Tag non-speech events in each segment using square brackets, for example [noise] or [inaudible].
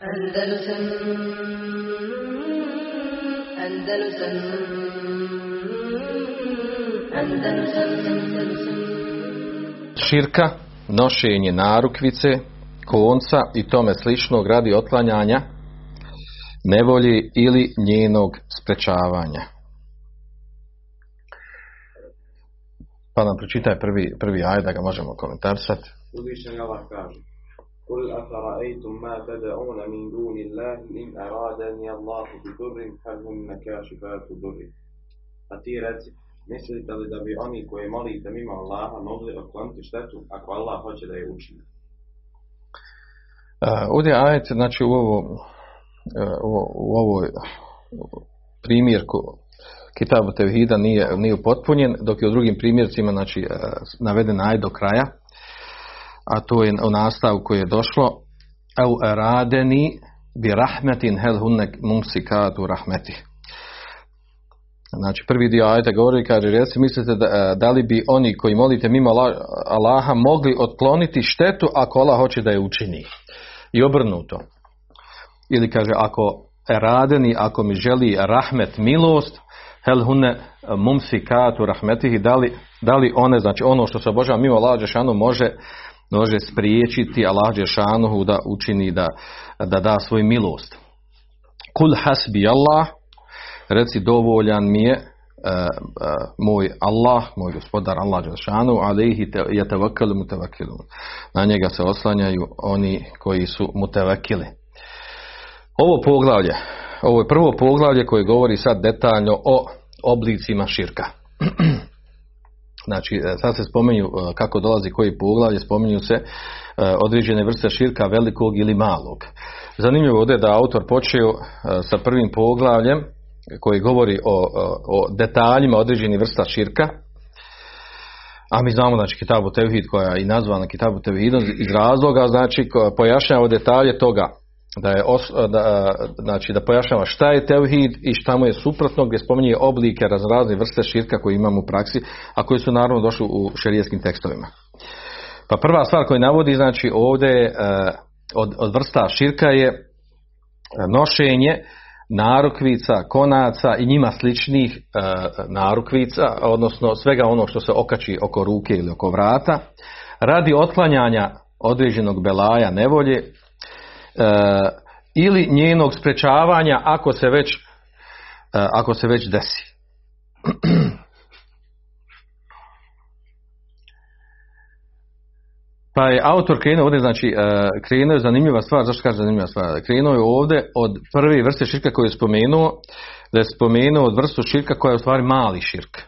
Andalusam Andalusam Andalusam Andalusam širka, nošenje narukvice, konca i tome sličnog radi otklanjanja nevolji ili njenog sprečavanja. Pa nam pročitaj prvi, prvi aj da ga možemo komentarisati. Uzvišeni Allah kaže قل أفرأيتم ما تدعون من دون الله إن أرادني الله بضر هل هن كاشفات ضره A ti reci, mislite li da bi oni koje molite mimo Allaha mogli otkloniti štetu ako Allah hoće da je učini? Uh, ovdje ajet, znači u, ovo, uh, u, u ovoj primjerku Kitabu Tevhida nije, nije upotpunjen, dok je u drugim primjercima znači, uh, naveden ajet do kraja, a to je u nastavu koje je došlo au radeni bi rahmetin hel hunnek mumsikatu rahmeti. Znači prvi dio ajta govori, kaže, reci mislite da, da li bi oni koji molite mimo Allaha mogli otkloniti štetu ako Allah hoće da je učini. I obrnuto. Ili kaže, ako radeni, ako mi želi rahmet, milost, hel hunne mumsikatu rahmetihi, da li, da li one, znači ono što se obožava mimo Allah Đešanu može, može spriječiti Allah Đešanu da učini, da, da da svoju milost. Kul hasbi Allah, reci dovoljan mi je uh, uh, moj Allah, moj gospodar Allah Đelšanu, alaihi te, je mutevakilu. Na njega se oslanjaju oni koji su mutevakili. Ovo poglavlje, ovo je prvo poglavlje koje govori sad detaljno o oblicima širka. [clears throat] Znači, sad se spominju kako dolazi koji poglavlje, spominju se određene vrste širka velikog ili malog. Zanimljivo ovdje da autor počeo sa prvim poglavljem koji govori o, o detaljima određenih vrsta širka, a mi znamo znači Kitabu Tevhid koja je i nazvana Kitabu Tevhid iz razloga znači pojašnjava detalje toga da je os, da, znači da pojašnjava šta je Tevhid i šta mu je suprotno gdje spominje oblike razrazne vrste širka koje imamo u praksi a koji su naravno došli u šerijskim tekstovima. Pa prva stvar koju navodi znači ovdje od, od vrsta širka je nošenje narukvica, konaca i njima sličnih e, narukvica, odnosno svega ono što se okači oko ruke ili oko vrata, radi otklanjanja određenog belaja nevolje e, ili njenog sprečavanja ako se već, e, ako se već desi. [clears throat] Pa je autor krenuo ovdje, znači, krenuo je zanimljiva stvar, zašto kaže zanimljiva stvar? Krenuo je ovdje od prve vrste širka koju je spomenuo, da je spomenuo od vrstu širka koja je u stvari mali širk.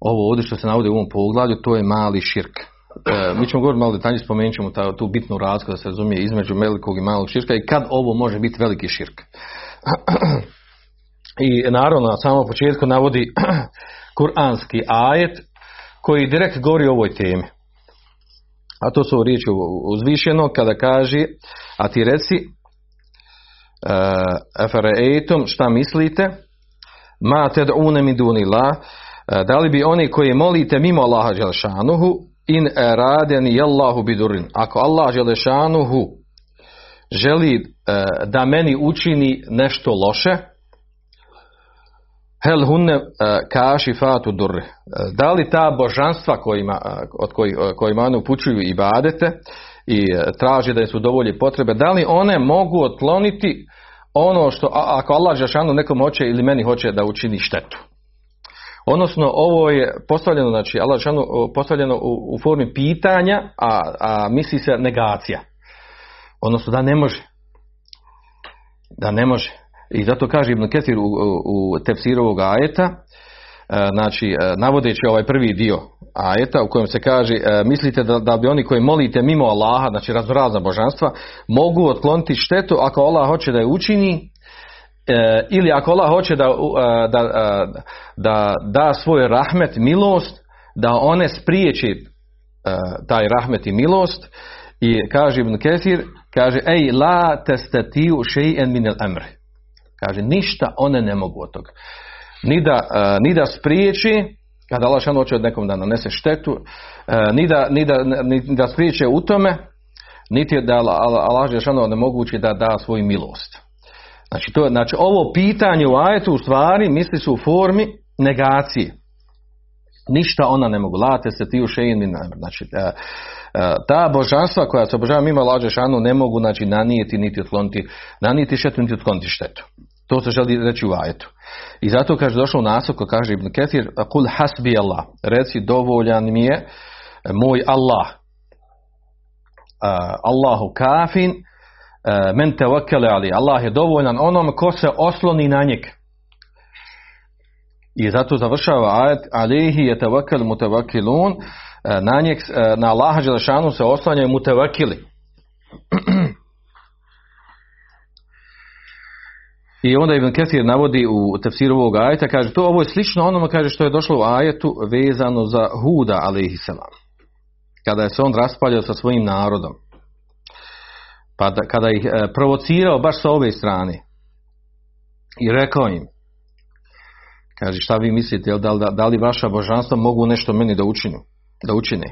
Ovo ovdje što se navodi u ovom poglavlju, to je mali širk. E, mi ćemo govoriti malo detaljnije, spomenut ćemo ta, tu bitnu razliku da se razumije između velikog i malog širka i kad ovo može biti veliki širk. I naravno na samom početku navodi [clears throat] kuranski ajet koji direkt govori o ovoj temi. A to su riječi uzvišeno kada kaže, a ti reci, efereitum, šta mislite, ma ted'une mi dunila, da li bi oni koji molite mimo Allaha Želešanuhu, in radeni Allahu bidurin. Ako Allah Želešanuhu želi da meni učini nešto loše, Hel hunne kaši fatu durre. Da li ta božanstva kojima, od koji, kojima one upućuju i badete i traži da im su dovolje potrebe, da li one mogu otkloniti ono što, ako Allah Žešanu nekom hoće ili meni hoće da učini štetu. Odnosno, ovo je postavljeno, znači, Allah postavljeno u, u formi pitanja, a, a misli se negacija. Odnosno, da ne može. Da ne može. I zato kaže Ibn Ketir u, u tefsiru ovog ajeta, znači navodeći ovaj prvi dio ajeta u kojem se kaže mislite da, da bi oni koji molite mimo Allaha, znači raznorazna božanstva, mogu otkloniti štetu ako Allah hoće da je učini ili ako Allah hoće da, da, da da svoj rahmet, milost, da one spriječi taj rahmet i milost i kaže Ibn Ketir, kaže ej la testatiju še'en min el amri Kaže, ništa one ne mogu od toga. Ni da, ni da spriječi, kada Allah hoće od nekom da nanese štetu, ni, da, ni, da, ni da spriječe u tome, niti da Allah Žešanu onemogući da da svoju milost. Znači, to, znači ovo pitanje u ajetu u stvari misli su u formi negacije. Ništa ona ne mogu. Late se ti u šein Znači, e, e, ta božanstva koja se obožava mimo Allah Žešanu ne mogu znači, nanijeti niti otkloniti, nanijeti štetu niti otkloniti štetu. To se želi reći u ajetu. I zato kaže došlo u nasoko, kaže Ibn Ketir, kul hasbi Allah, reci dovoljan mi je moj Allah. Uh, Allahu kafin, uh, men tevakkale ali. Allah je dovoljan onom ko se osloni na njeg. I zato završava ajet, alihi je tevakkel mutevakilun, na njeg, na Allaha Đelešanu se oslanjaju mutevakili. I onda Ibn Kesir navodi u tefsiru ovog ajeta, kaže to ovo je slično onome kaže što je došlo u ajetu vezano za Huda alaihissalam. Kada je se on raspaljao sa svojim narodom. Pa da, kada ih e, provocirao baš sa ove strane. I rekao im, kaže šta vi mislite, da, da, da li vaša božanstva mogu nešto meni da učinu, da učine.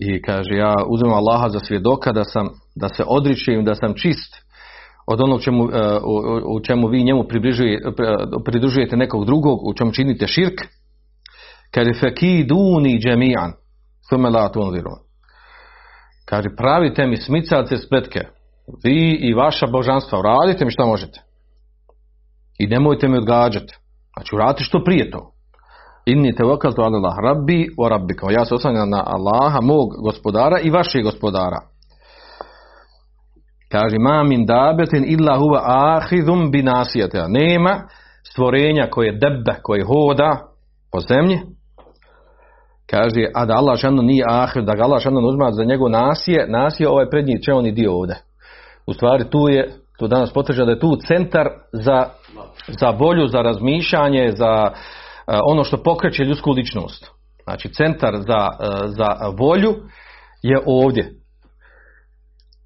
I kaže ja uzmem Allaha za svjedoka da sam, da se odričem, da sam čist od onog čemu, e, u, čemu vi njemu pridružujete nekog drugog, u čemu činite širk, kaže fekiduni džemijan, sume la Kaže, pravite mi smicalce spletke, vi i vaša božanstva, uradite mi što možete. I nemojte mi odgađati. Znači, uradite što prije to. Inni te to Allah, rabbi o rabbikom. Ja se oslanjam na Allaha, mog gospodara i vašeg gospodara. Kaže, ma min dabetin illa huva ahidum binasijata. Nema stvorenja koje debe, koje hoda po zemlji. Kaže, a da Allah šanu nije ahir, da ga Allah šanu uzma za njegov nasije, nasije ovaj prednji čeoni dio ovdje. U stvari tu je, tu danas potvrđa da je tu centar za, za volju, za razmišljanje, za ono što pokreće ljudsku ličnost. Znači centar za, za volju je ovdje.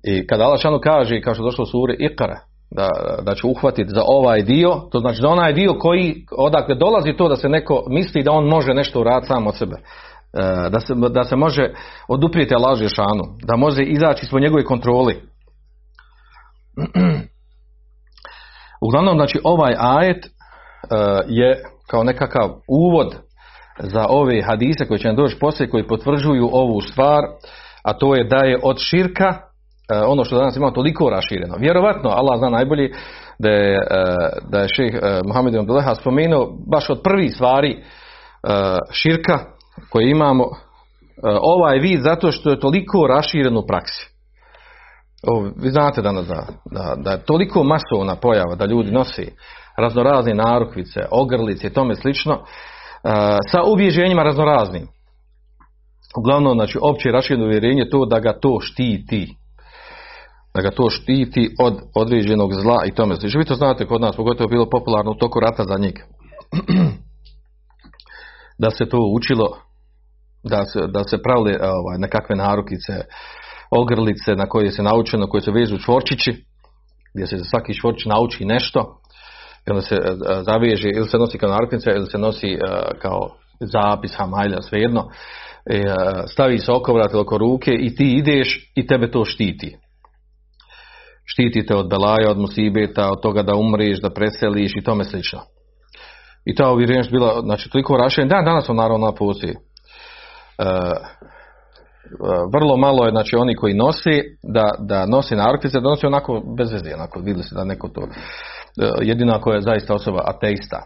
I kada Allah šanu kaže, kao što je došlo u suri Ikara, da, da će uhvatiti za ovaj dio, to znači za onaj dio koji, odakle dolazi to da se neko misli da on može nešto uraditi sam od sebe. E, da se, da se može oduprijeti Allah šanu, da može izaći ispod njegove kontroli. [clears throat] Uglavnom, znači ovaj ajet e, je kao nekakav uvod za ove hadise koji će nam doći poslije, koji potvrđuju ovu stvar, a to je da je od širka E, ono što danas imamo toliko rašireno. Vjerovatno, Allah zna najbolji da je, da je šeh Mohamed Abdullaha spomenuo baš od prvih stvari širka koje imamo ovaj vid zato što je toliko raširen u praksi. O, vi znate danas da, da, da je toliko masovna pojava da ljudi nosi raznorazne narukvice, ogrlice i tome slično sa ubježenjima raznoraznim. Uglavnom, znači, opće rašireno uvjerenje to da ga to štiti da ga to štiti od određenog zla i tome slično. Vi to znate kod nas, pogotovo bilo popularno u toku rata za njeg. [clears throat] da se to učilo, da se, da se pravile ovaj, nekakve narukice, ogrlice na koje se naučeno, koje se vežu čvorčići, gdje se za svaki čvorčić nauči nešto, i onda se e, zaveže, ili se nosi kao narukvica, ili se nosi e, kao zapis, hamajlja, svejedno, e, stavi se oko vrata oko ruke i ti ideš i tebe to štiti štitite od belaja, od musibeta, od toga da umriš, da preseliš i tome slično. I ta uvjerenje bila, znači, toliko rašen, da, danas on naravno postoji. E, e, vrlo malo je, znači, oni koji nosi, da, da nosi narukvice, da nosi onako bez veze, onako, vidjeli se da neko to, e, jedino ako je zaista osoba ateista.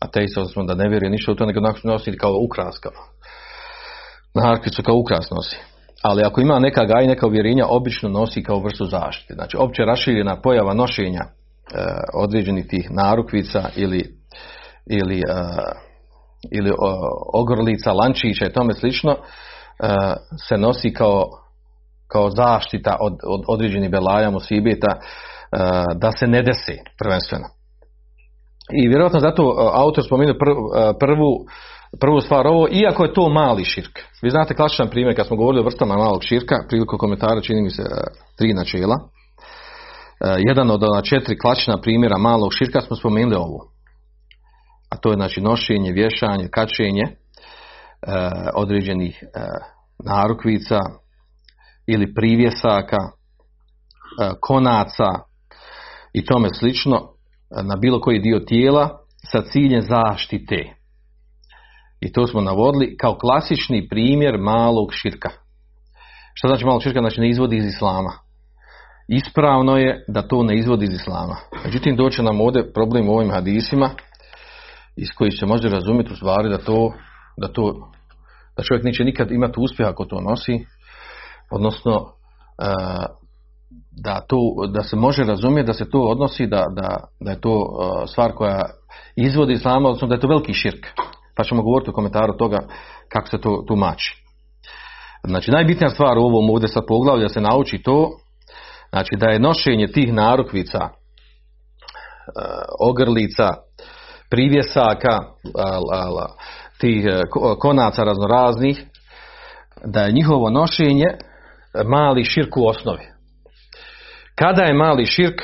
Ateista, odnosno da ne vjeruje ništa u to, nego nosi kao ukras, kao. Narukvicu kao ukras nosi ali ako ima neka gaj, neka uvjerenja, obično nosi kao vrstu zaštite. Znači, opće raširena pojava nošenja e, određenih tih narukvica ili, ili, e, ili ogrlica, lančića i tome slično, e, se nosi kao, kao zaštita od, od određenih belaja, musibeta, e, da se ne desi prvenstveno. I vjerojatno zato autor spomenuo prvu prvu stvar ovo, iako je to mali širk. Vi znate klasičan primjer, kad smo govorili o vrstama malog širka, priliku komentara čini mi se e, tri načela. E, jedan od ona četiri klasična primjera malog širka smo spomenuli ovo. A to je znači nošenje, vješanje, kačenje e, određenih narukvica ili privjesaka, e, konaca i tome slično e, na bilo koji dio tijela sa ciljem zaštite. I to smo navodili kao klasični primjer malog širka. Šta znači malog širka? Znači ne izvodi iz islama. Ispravno je da to ne izvodi iz islama. Međutim, doće nam ovdje problem u ovim hadisima iz kojih se može razumjeti u stvari da to, da to da čovjek neće nikad imati uspjeha ako to nosi, odnosno e, da, to, da se može razumjeti da se to odnosi da, da, da je to e, stvar koja izvodi islama, odnosno da je to veliki širk. Pa ćemo govoriti u komentaru toga kako se to tumači. Znači najbitnija stvar u ovom ovdje sad poglavlju da se nauči to, znači da je nošenje tih narukvica, e, ogrlica, privjesaka, tih e, konaca raznoraznih, da je njihovo nošenje mali širk u osnovi. Kada je mali širk?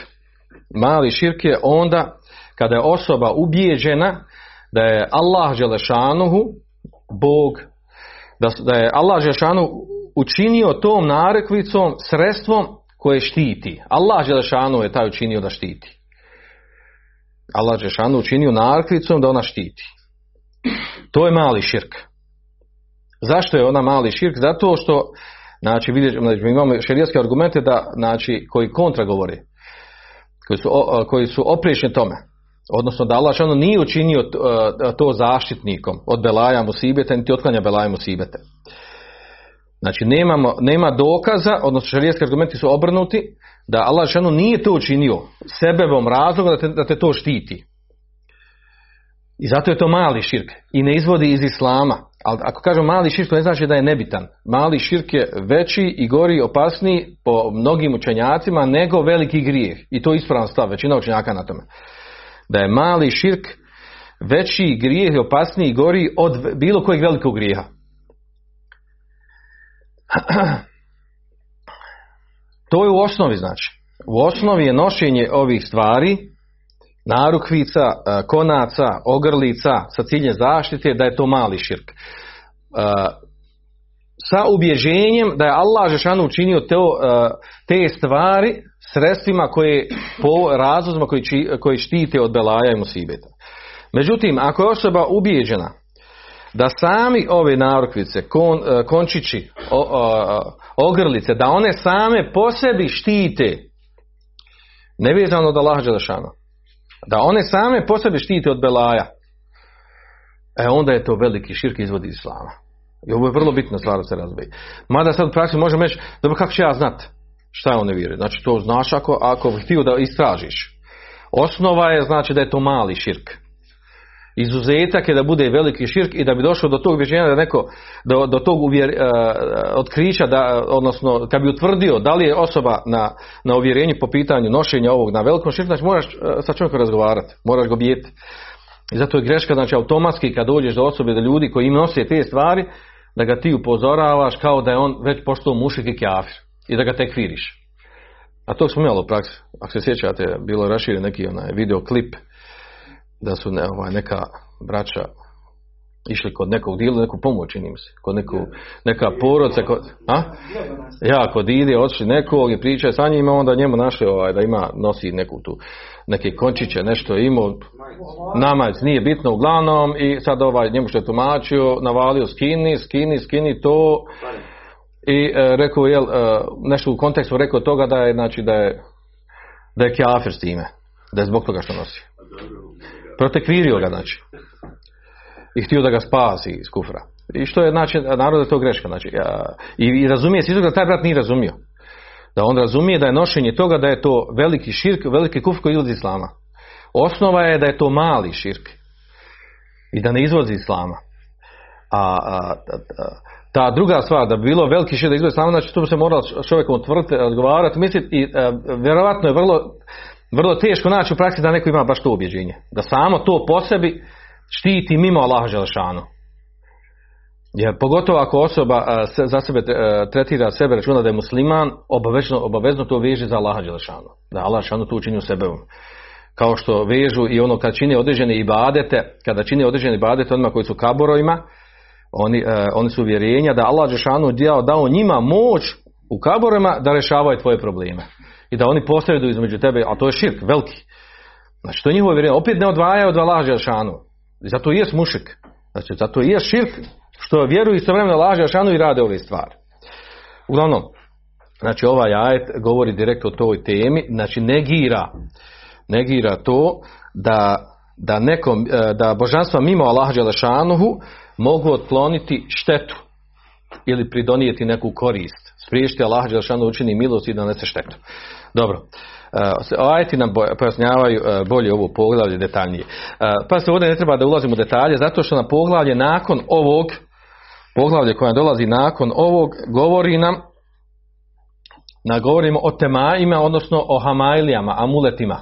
Mali širk je onda kada je osoba ubijeđena da je Allah Želešanuhu, Bog, da, je Allah Želešanuhu učinio tom narekvicom sredstvom koje štiti. Allah Želešanuhu je taj učinio da štiti. Allah Želešanuhu učinio narekvicom da ona štiti. To je mali širk. Zašto je ona mali širk? Zato što, znači, vidjet, znači, imamo šerijaske argumente da, znači, koji kontra govori, koji su, koji su oprečni tome. Odnosno da Allah šano nije učinio to zaštitnikom od belaja musibeta, niti otklanja belaja musibete. Znači nemamo, nema dokaza, odnosno šarijetski argumenti su obrnuti, da Allah šano nije to učinio sebevom razloga da da te to štiti. I zato je to mali širk i ne izvodi iz islama. Ali ako kažem mali širk, to ne znači da je nebitan. Mali širk je veći i gori opasniji po mnogim učenjacima nego veliki grijeh. I to je ispravan stav, većina učenjaka na tome. Da je mali širk veći grijeh i opasniji i gori od bilo kojeg velikog grijeha. [clears throat] To je u osnovi znači. U osnovi je nošenje ovih stvari narukvica, e, konaca, ogrlica sa ciljem zaštite da je to mali širk. E, sa ubježenjem da je Allah Žešanu učinio e, te stvari sredstvima koje, po razlozima koji, koji štite od belaja i musibeta. Međutim, ako je osoba ubijeđena da sami ove narukvice, kon, končići, ogrlice, da one same po sebi štite, nevezano od Allah Žešanu, da one same po sebi štite od belaja, e onda je to veliki širk izvodi islama. I ovo je vrlo bitno stvar da se razbije. Mada sad u praksi možemo reći, dobro kako ću ja znat šta je on ne vjeruje. Znači to znaš ako, ako htio da istražiš. Osnova je znači da je to mali širk. Izuzetak je da bude veliki širk i da bi došlo do tog uvjerenja da neko, do, do tog uvjer, uh, otkrića, da, odnosno kad bi utvrdio da li je osoba na, na uvjerenju po pitanju nošenja ovog na velikom širku, znači moraš uh, sa čovjekom razgovarati, moraš ga bijeti. I zato je greška, znači automatski kad dođeš do osobe, do ljudi koji im nose te stvari, da ga ti upozoravaš kao da je on već postao mušik i kafir i da ga tek viriš. A to smo imali u praksi. Ako se sjećate, bilo raširen neki onaj video klip da su ne, ovaj, neka braća išli kod nekog dila, neku pomoć, čini mi se, kod neku, neka porodca, kod, a? Ja, kod ide, otišli nekog i pričaju sa njima, onda njemu našli ovaj, da ima, nosi neku tu, neke končiće, nešto imao, namac, nije bitno uglavnom i sad ovaj, njemu što je tumačio, navalio skini, skini, skini to. I e, rekao, jel, e, nešto u kontekstu rekao toga da je, znači, da je, da je kjafir s time, da je zbog toga što nosi. Protekvirio ga, znači. I htio da ga spasi iz kufra. I što je, znači, narod je to greška. Znači, i, i razumije se da taj brat nije razumio. Da on razumije da je nošenje toga da je to veliki širk, veliki kufr koji izvodi islama. Osnova je da je to mali širk. I da ne izvodi islama. A, a, ta druga stvar, da bi bilo veliki širk da izvodi islama, znači to bi se moralo čovjekom utvrditi, odgovarati, misliti i a, vjerovatno je vrlo vrlo teško naći u praksi da neko ima baš to objeđenje. Da samo to po sebi štiti mimo Allaha Želešanu. Jer pogotovo ako osoba za sebe tretira sebe, računa da je musliman, obavezno, obavezno to veže za Allaha Želešanu. Da Allah Želešanu to učini u sebe. Kao što vežu i ono kad čini određene ibadete, kada čini određene ibadete onima koji su kaborovima, Oni, e, oni su uvjerenja da Allah Žešanu dao, dao njima moć u kaborima da rješavaju tvoje probleme. I da oni posreduju između tebe, a to je širk, veliki. Znači to je njihovo uvjerenje. Opet ne odvaja od Allah Žešanu. I zato i je mušik. Znači zato i je širk što vjeruju istovremeno Allah Žešanu i rade ove stvari. Uglavnom, znači ovaj ajet govori direktno o toj temi, znači negira, negira to da, da, nekom, e, da božanstva mimo Allaha Đelešanuhu mogu otkloniti štetu ili pridonijeti neku korist. Spriješiti Allah Đelešanuhu učini milost i da nese štetu. Dobro. Uh, ajeti nam pojasnjavaju uh, bolje ovo poglavlje detaljnije. Uh, pa se ovdje ne treba da ulazimo u detalje, zato što na poglavlje nakon ovog, poglavlje koje dolazi nakon ovog, govori nam na govorimo o temaima, odnosno o hamajlijama, amuletima,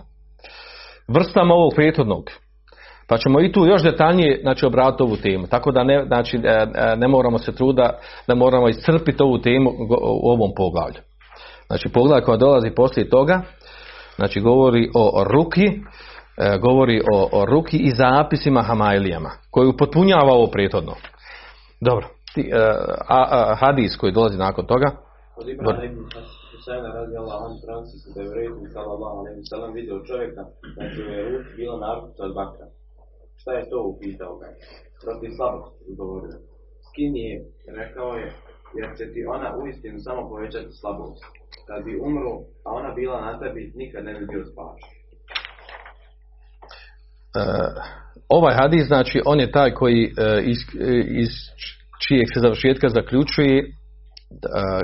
vrstama ovog prethodnog. Pa ćemo i tu još detaljnije znači, obratiti ovu temu. Tako da ne, znači, ne moramo se truda da moramo iscrpiti ovu temu u ovom poglavlju. Znači poglavlje koja dolazi poslije toga, znači govori o, ruki, govori o, o, ruki i zapisima hamajlijama, koji upotpunjava ovo prethodno. Dobro, ti, a, a, hadis koji dolazi nakon toga. Od Husayna radi Allah, on se da je vredu sallallahu alaihi sallam vidio čovjeka će je ruč bila naručica od bakra. Šta je to upitao ga? Protiv slabosti govorio. Skin je, rekao je, jer će ti ona uistinu samo povećati slabost. Kad bi umro, a ona bila na tebi, nikad ne bi bio spašen. Uh, ovaj hadis, znači, on je taj koji uh, iz, iz čijeg se završetka zaključuje uh,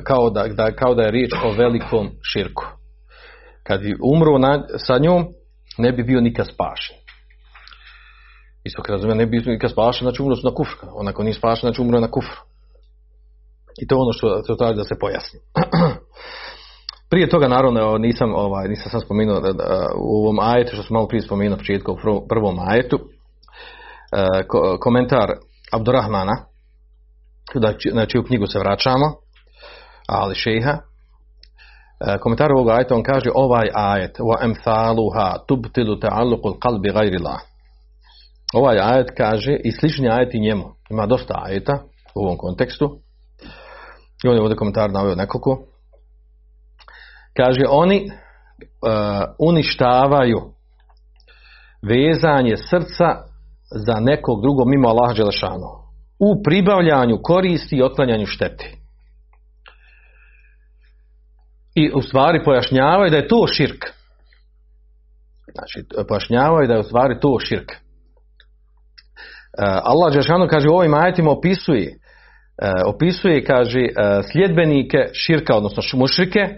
kao, da, da, kao da je riječ o velikom širku. Kad bi umro na, sa njom, ne bi bio nikad spašen. Isto kad razumijem, ne bi nikad spašen, znači umro su na kufru. Onako nije spašen, znači umro na kufru. I to je ono što, što traži da se pojasni. [clears throat] Prije toga naravno nisam ovaj nisam sam spomenuo da, da, u ovom ajetu što sam malo prije spomenuo na početku u prvom ajetu e, ko, komentar Abdurrahmana da na čiju knjigu se vraćamo ali šeha e, komentar ovog ajeta on kaže ovaj ajet wa amthaluha tubtilu ta'alluqul qalbi Allah ovaj ajet kaže i slični ajeti njemu ima dosta ajeta u ovom kontekstu i on je ovdje komentar naveo nekoliko kaže oni uh, uništavaju vezanje srca za nekog drugog mimo Allaha Đelešanu u pribavljanju koristi i otklanjanju šteti. I u stvari pojašnjavaju da je to širk. Znači, pojašnjavaju da je u stvari to širk. Uh, Allah Đelešanu kaže u ovim ajetima opisuje uh, opisuje, kaže, uh, sljedbenike širka, odnosno mušrike,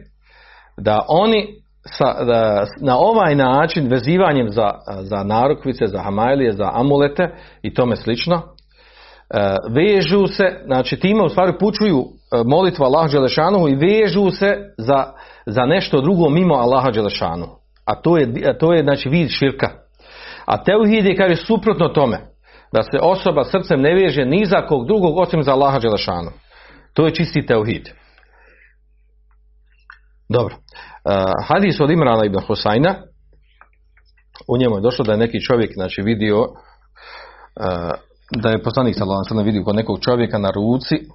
da oni sa, da, na ovaj način vezivanjem za, za narukvice, za hamajlije, za amulete i tome slično, e, vežu se, znači time u stvari pučuju e, molitva Allah Đelešanu i vežu se za, za nešto drugo mimo Allaha Đelešanu. A to je, to je znači vid širka. A teuhid je kaže suprotno tome, da se osoba srcem ne veže ni za kog drugog osim za Allaha Đelešanu. To je čisti teuhid. Dobro. Uh, hadis od Imrana ibn Husajna, u njemu je došlo da je neki čovjek znači, vidio, uh, da je poslanik sallallahu alejhi vidio kod nekog čovjeka na ruci, uh,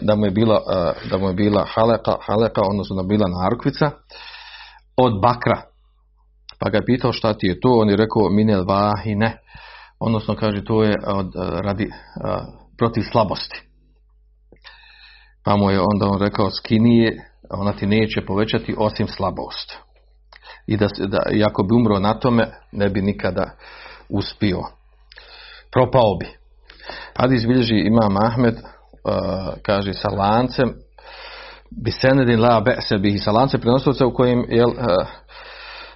da mu je bila, da mu je bila haleka, haleka, odnosno da bila narukvica, od bakra. Pa ga je pitao šta ti je to, on je rekao minel vahine, odnosno kaže to je od, radi protiv slabosti. Pa mu je onda on rekao skinije, ona ti neće povećati osim slabost. I da, da i ako bi umro na tome, ne bi nikada uspio. Propao bi. Hadis bilježi Imam Ahmed, uh, kaže sa lancem, bi senedin la be'se bihi, sa lancem prenostavca u kojim, jel, uh,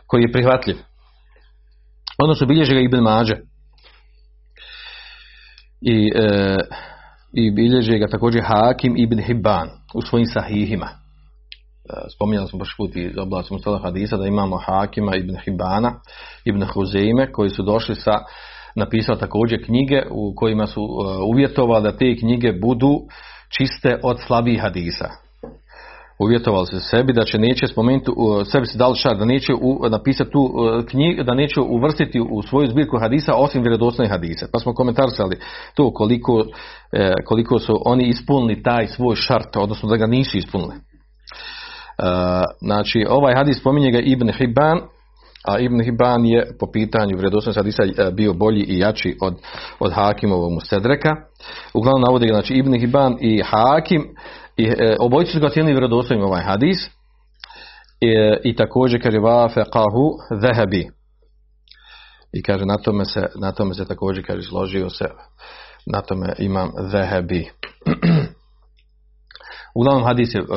koji je prihvatljiv. Odnosno bilježi ga Ibn Mađe. I uh, i bilježe ga također Hakim ibn Hibban u svojim sahihima. Spominjali smo baš put iz oblasti Mustala Hadisa da imamo Hakima ibn Hibana, ibn Huzeime koji su došli sa napisao također knjige u kojima su uvjetovali da te knjige budu čiste od slabih hadisa. Uvjetovali se sebi da će neće spomenuti, sebi se dali šar, da neće u, napisati tu knjigu, da neće uvrstiti u svoju zbirku hadisa osim vjerodostojnih hadisa. Pa smo komentarisali to koliko, e, koliko su oni ispunili taj svoj šart, odnosno da ga nisu ispunili. E, znači, ovaj hadis spominje ga Ibn Hibban, a Ibn Hibban je po pitanju vjerodostojnosti hadisa e, bio bolji i jači od, od Hakimovog Mustedreka. Uglavnom navode ga, znači Ibn Hibban i Hakim i e, obojice su ga ocijenili vjerodostojnim ovaj hadis. E, I također kaže vafeqahu zahabi. I kaže na tome se, na tome se također kaže složio se na tome imam zahabi. [clears throat] Uglavnom hadis je, uh,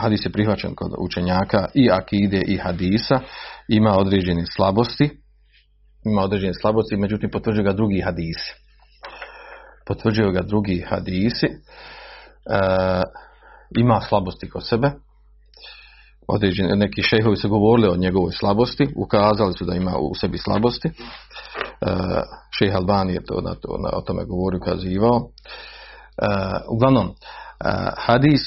hadis je prihvaćen kod učenjaka i akide i hadisa, ima određene slabosti, ima određene slabosti, međutim potvrđuje ga drugi hadisi. Potvrđuju ga drugi hadisi, uh, ima slabosti kod sebe, određeni, neki šehovi su govorili o njegovoj slabosti, ukazali su da ima u sebi slabosti. Uh, šejh Albani je to, na to, na, o tome govorio, ukazivao. Uh, uglavnom, uh, hadis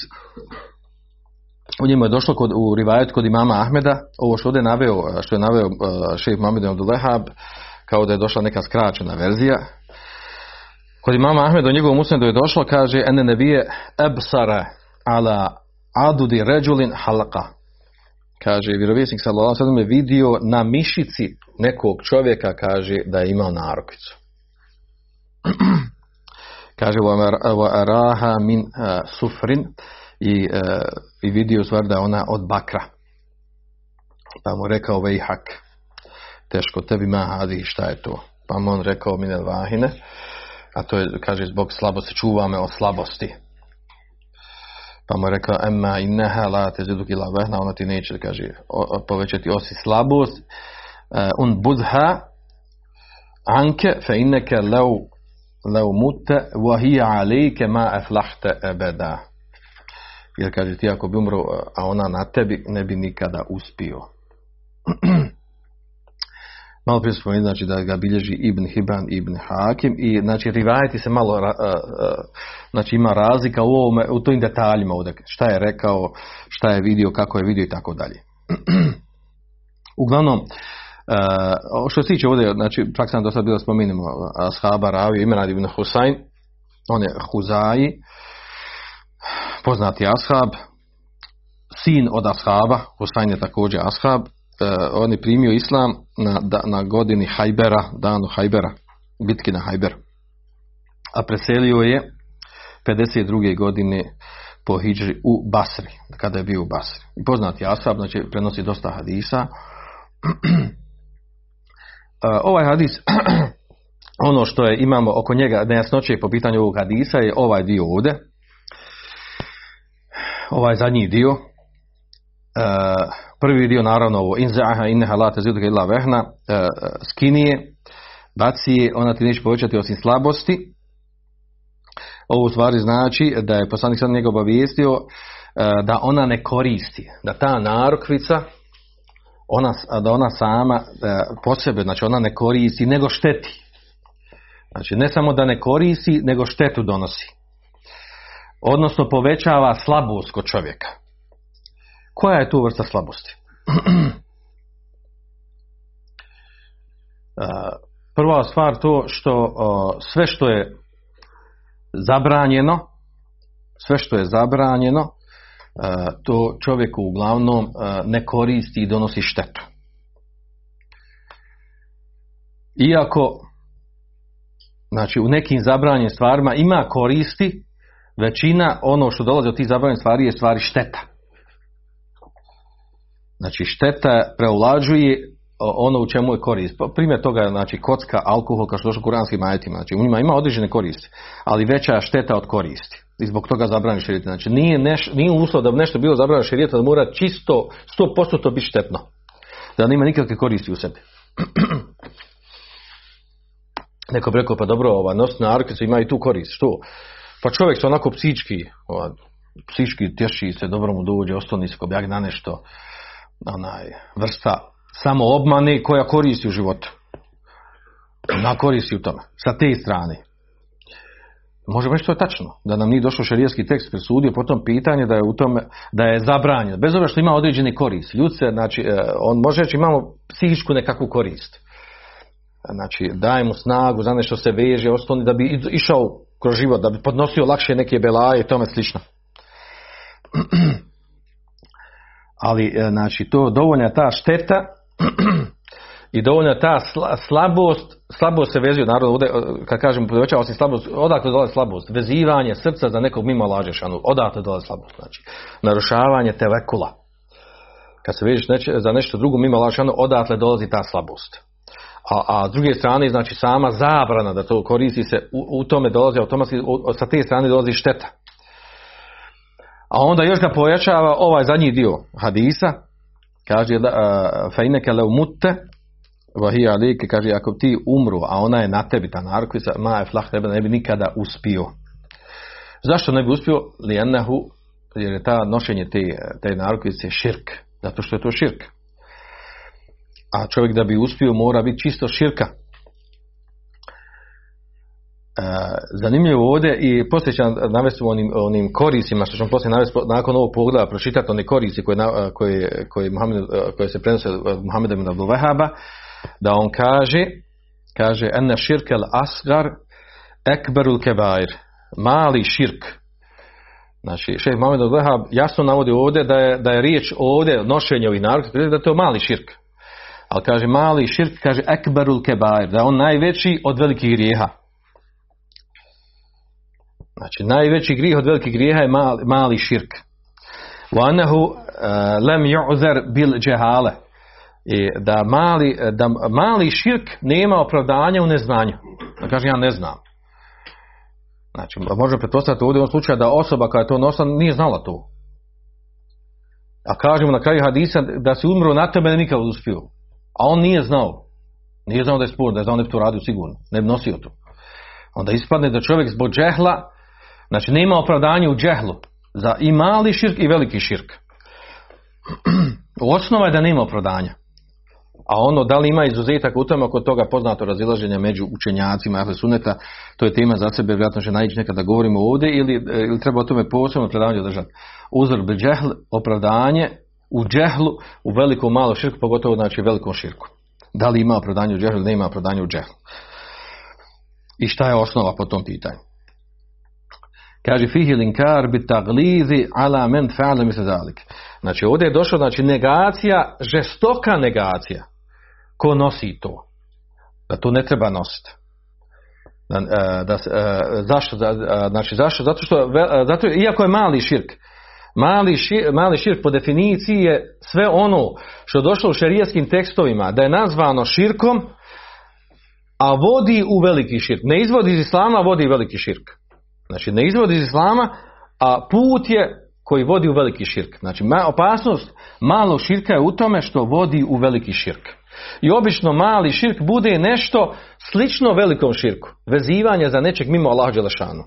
u njemu je došlo kod, u rivajet kod imama Ahmeda, ovo što je naveo, što je naveo šejh Mohamed Abdulehab, kao da je došla neka skraćena verzija. Kod imama Ahmeda u njegovom usnedu je došlo, kaže, ene nebije ebsara ala adudi ređulin halaka. Kaže, vjerovjesnik sallallahu sellem je vidio na mišici nekog čovjeka, kaže, da je imao narokvicu. [clears throat] kaže, wa araha min uh, sufrin i, uh, i vidio stvar da je ona od bakra. Pa mu rekao, vejhak, teško tebi ma hadi, šta je to? Pa mu on rekao, minel vahine, a to je, kaže, zbog slabosti, čuva me od slabosti. Pa mu je rekao, emma inneha la te zidu kila vehna, ona ti neće, kaže, povećati osi slabost. Uh, un budha anke fe inneke leu, leu mute wahija alejke ma eflahte ebeda. Jer kaže ti ako bi umro, a ona na tebi, ne bi nikada uspio. [clears throat] malo prije spomenuti, znači da ga bilježi Ibn Hibban, Ibn Hakim i znači rivajeti se malo, uh, uh, znači ima razlika u ovome, u tojim detaljima ovdje, šta je rekao, šta je vidio, kako je vidio i tako dalje. [clears throat] Uglavnom, uh, što se tiče ovdje, znači čak sam do sada bilo spominimo ashaba Ravi, imena Ibn Husayn, on je Huzaji, poznati ashab, sin od ashaba, Husayn je također ashab, on je primio islam na, na godini Hajbera, danu Hajbera, bitki na Hajber. A preselio je 52. godine po Hidži u Basri, kada je bio u Basri. I poznati Asab, znači prenosi dosta hadisa. uh, [clears throat] ovaj hadis, [clears throat] ono što je imamo oko njega nejasnoće po pitanju ovog hadisa je ovaj dio ovdje. Ovaj zadnji dio. Uh, prvi dio naravno ovo inzaha inneha la taziduka illa vehna uh, skinije baci je ona ti neće povećati osim slabosti. Ovo u stvari znači da je poslanik sad njega obavijestio da ona ne koristi da ta narokvica ona, da ona sama po sebe, znači ona ne koristi nego šteti. Znači ne samo da ne koristi nego štetu donosi. Odnosno povećava slabost kod čovjeka koja je tu vrsta slabosti? [clears throat] Prva stvar to što sve što je zabranjeno, sve što je zabranjeno, to čovjeku uglavnom ne koristi i donosi štetu. Iako znači u nekim zabranjenim stvarima ima koristi, većina ono što dolazi od tih zabranjenih stvari je stvari šteta. Znači šteta preulađuje ono u čemu je korist. Primjer toga je znači kocka, alkohol, kao što došlo u kuranskim ajetima. Znači u njima ima određene koristi, ali veća šteta od koristi. I zbog toga zabrani šerijeta. Znači nije, neš, nije uslov da bi nešto bilo zabrano šerijeta da mora čisto 100% to biti štetno. Da nema nikakve koristi u sebi. [clears throat] Neko bi rekao, pa dobro, ova nosna arkica ima i tu korist. Što? Pa čovjek se onako psički, ova, psički tješi se, dobro mu dođe, ostani se kobjak na nešto onaj, vrsta samo obmane koja koristi u životu. Ona koristi u tome. Sa te strane. Možemo reći to je tačno, da nam nije došao šerijski tekst presudio po tom pitanje da je u tome, da je zabranjeno, bez obzira što ima određeni korist. Ljud se, znači, e, on može reći imamo psihičku nekakvu korist. Znači, daje mu snagu, za nešto se veže, ostoni da bi išao kroz život, da bi podnosio lakše neke belaje i tome slično. [clears throat] Ali, e, znači, to dovoljna ta šteta [clears throat] i dovoljna ta sla- slabost, slabost se vezuje, naravno, ovdje, e, kad kažemo povećava se slabost, odakle dolazi slabost? Vezivanje srca za nekog mimo lažešanu, odakle dolazi slabost, znači, narušavanje tevekula. Kad se vežeš za nešto drugo mimo lažešanu, odatle dolazi ta slabost. A, a s druge strane, znači sama zabrana da to koristi se, u, u tome dolazi automatski, sa te strane dolazi šteta. A onda još ga pojačava ovaj zadnji dio hadisa, kaže law mutta wa hiya alayka kaže ako ti umru, a ona je na tebi ta narkotica, ma je flah tebe ne bi nikada uspio. Zašto ne bi uspio? Lijenahu, jer je ta nošenje te, te narkotice širk. Zato što je to širk. A čovjek da bi uspio mora biti čisto širka. E, zanimljivo ovdje i poslije ću navesti onim, onim korisima što ćemo poslije navesti nakon ovog pogleda pročitati one korisi koje, na- koje, koje, Muhammed, koje se prenose od Muhammeda ibn Abdul Wahaba da on kaže kaže enne širkel asgar ekberul kebair mali širk Znači, šejh Mohamed al jasno navodi ovdje da je, da je riječ ovdje nošenje ovih narkotika, da je to mali širk. Ali kaže mali širk, kaže ekberul kebair, da je on najveći od velikih grijeha. Znači, najveći grijeh od velikih grijeha je mali, mali širk. وَأَنَّهُ uh, lem yu'zar bil džehale. I da mali, da mali širk nema opravdanja u neznanju. Da kaže ja ne znam. Znači, može pretpostaviti ovdje u ovom slučaju da osoba koja je to nosila nije znala to. A kažemo na kraju hadisa da se umro na tebe ne nikad uspio. A on nije znao. Nije znao da je spor, da je znao ne bi to radio sigurno. Ne bi nosio to. Onda ispadne da čovjek zbog džehla, znači nema opravdanja u džehlu. Za i mali širk i veliki širk. [clears throat] Osnova je da nema opravdanja. A ono, da li ima izuzetak u tome oko toga poznato razilaženje među učenjacima Ahle Suneta, to je tema za sebe, vjerojatno će naići nekada govorimo ovdje ili, ili treba o tome posebno predavanje održati. Uzor bi džehl, opravdanje u džehlu, u velikom malo širku, pogotovo znači velikom širku. Da li ima opravdanje u džehlu ne ima opravdanje u džehlu. I šta je osnova po tom pitanju? Kaže fihi linkar bi taglizi ala men fa'ala misle zalik. Znači ovdje je došlo znači negacija, žestoka negacija. Ko nosi to? Da to ne treba nositi. Da, e, da, e, zašto? Da, znači zašto? Zato što, zato, iako je mali širk, mali širk, mali širk po definiciji je sve ono što je došlo u šerijskim tekstovima, da je nazvano širkom, a vodi u veliki širk. Ne izvodi iz islama, vodi u veliki širk. Znači ne izvodi iz islama, a put je koji vodi u veliki širk. Znači opasnost malog širka je u tome što vodi u veliki širk. I obično mali širk bude nešto slično velikom širku. Vezivanje za nečeg mimo Allah Đelešanu.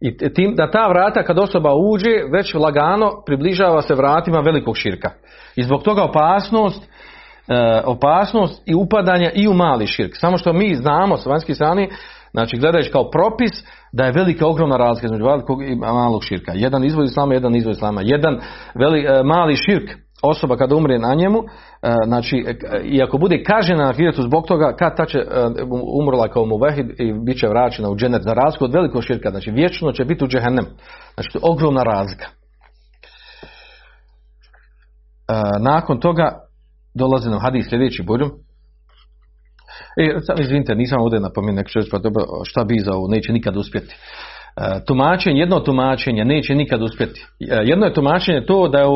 I tim, da ta vrata kad osoba uđe, već lagano približava se vratima velikog širka. I zbog toga opasnost e, opasnost i upadanja i u mali širk. Samo što mi znamo s vanjske strane, znači gledajući kao propis, da je velika ogromna razlika između velikog i malog širka. Jedan izvod islama, jedan izvod islama. Jedan veli, e, mali širk, osoba kada umre na njemu, e, znači, e, i ako bude kažena na ahiretu zbog toga, kad ta će e, umrla kao muvehid i bit će vraćena u dženet za razliku od velikog širka, znači vječno će biti u džehennem. Znači, to je ogromna razlika. Nakon toga dolazi nam hadis sljedeći budžum. E, sad izvinite, nisam ovdje napomenuo neko pa dobro, šta bi za ovo, neće nikad uspjeti. E, tumačenje, jedno tumačenje neće nikad uspjeti. E, jedno je tumačenje to da je,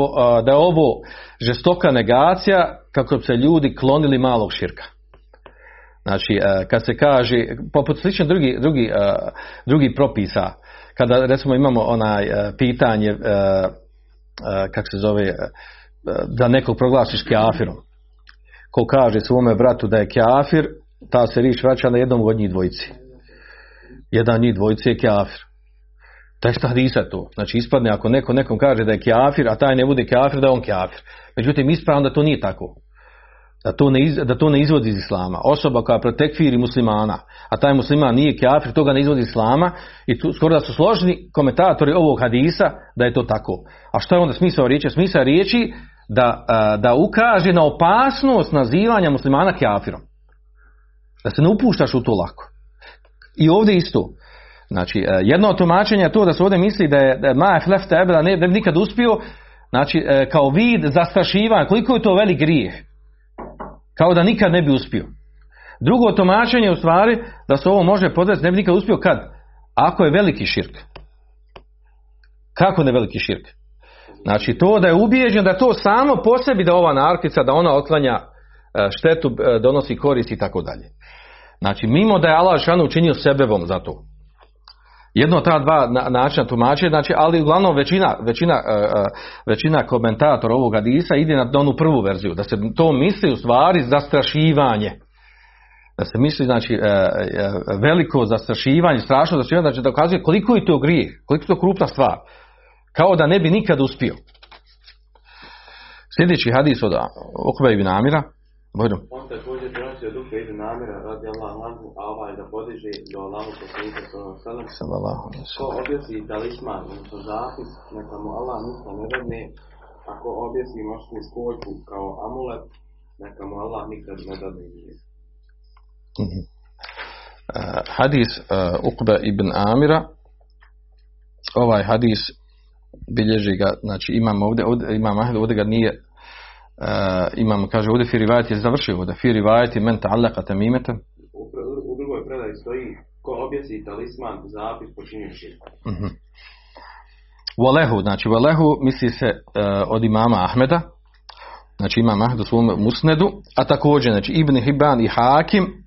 da je ovo žestoka negacija kako bi se ljudi klonili malog širka. Znači, e, kad se kaže, poput slično drugi, drugi, e, drugi propisa, kada recimo imamo onaj e, pitanje, kako se zove, da nekog proglasiš kjafirom. Ko kaže svome bratu da je kjafir, ta se riječ vraća na jednom od njih dvojici. Jedan od njih dvojici je kjafir. Tekst hadisa je to. Znači ispadne ako neko nekom kaže da je kjafir, a taj ne bude kjafir, da je on kjafir. Međutim, ispravno da to nije tako. da to, ne iz, da to ne izvodi iz islama. Osoba koja protekfiri muslimana, a taj musliman nije kafir, toga ne izvodi iz islama i tu, skoro da su složni komentatori ovog hadisa da je to tako. A što je onda smisao riječi? Smisao riječi da, da ukaže na opasnost nazivanja muslimana kafirom. Da se ne upuštaš u to lako. I ovdje isto. Znači, e, jedno od tumačenja je to da se ovdje misli da je, Maja Flef tebe, da ne da bi nikad uspio, znači, e, kao vid zastrašivanja, koliko je to velik grijeh. Kao da nikad ne bi uspio. Drugo tumačenje je u stvari da se ovo može podvesti, ne bi nikad uspio kad? Ako je veliki širk. Kako ne veliki širk? Znači to da je ubijeđen da to samo po sebi da ova narkica, da ona otklanja e, štetu, e, donosi korist i tako dalje. Znači mimo da je Allah šanu učinio sebebom za to. Jedno ta dva na, načina tumačenja, znači, ali uglavnom većina, većina, uh, većina komentatora ovog hadisa ide na onu prvu verziju, da se to misli u stvari zastrašivanje. Da se misli, znači, veliko zastrašivanje, strašno zastrašivanje, znači da ukazuje koliko je to grijeh, koliko je to krupna stvar. Kao da ne bi nikad uspio. Sljedeći hadis od Okbe ibn Amira, Bojno. On također prenosi od Ukve ibn Amira radi Allah anhu, a ovaj da podiže do Allahu poslanika sallallahu Sallallahu alaihi Ko objesi talisman, odnosno zapis, neka mu Allah ništa ne dadne, ako objesi moćnu skoljku kao amulet, neka mu Allah nikad ne dadne nije. Mhm. Uh, hadis uh, Ukbe ibn Amira ovaj hadis bilježi ga, znači imam ovdje, ovdje imam Ahmed, ovdje ga nije imam, kaže ovdje Firivajet je završio ovdje, Firivajet je men ta'allaka tamimeta U, drugoj predaji stoji, ko objesi talisman, zapis počinju širk. uh -huh. Walehu, znači Walehu misli se uh, od imama Ahmeda znači imam Ahmed u svom musnedu a također, znači Ibn Hibban i Hakim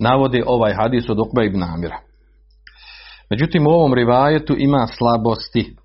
navode ovaj hadis od Ukba ibn Amira Međutim, u ovom rivajetu ima slabosti.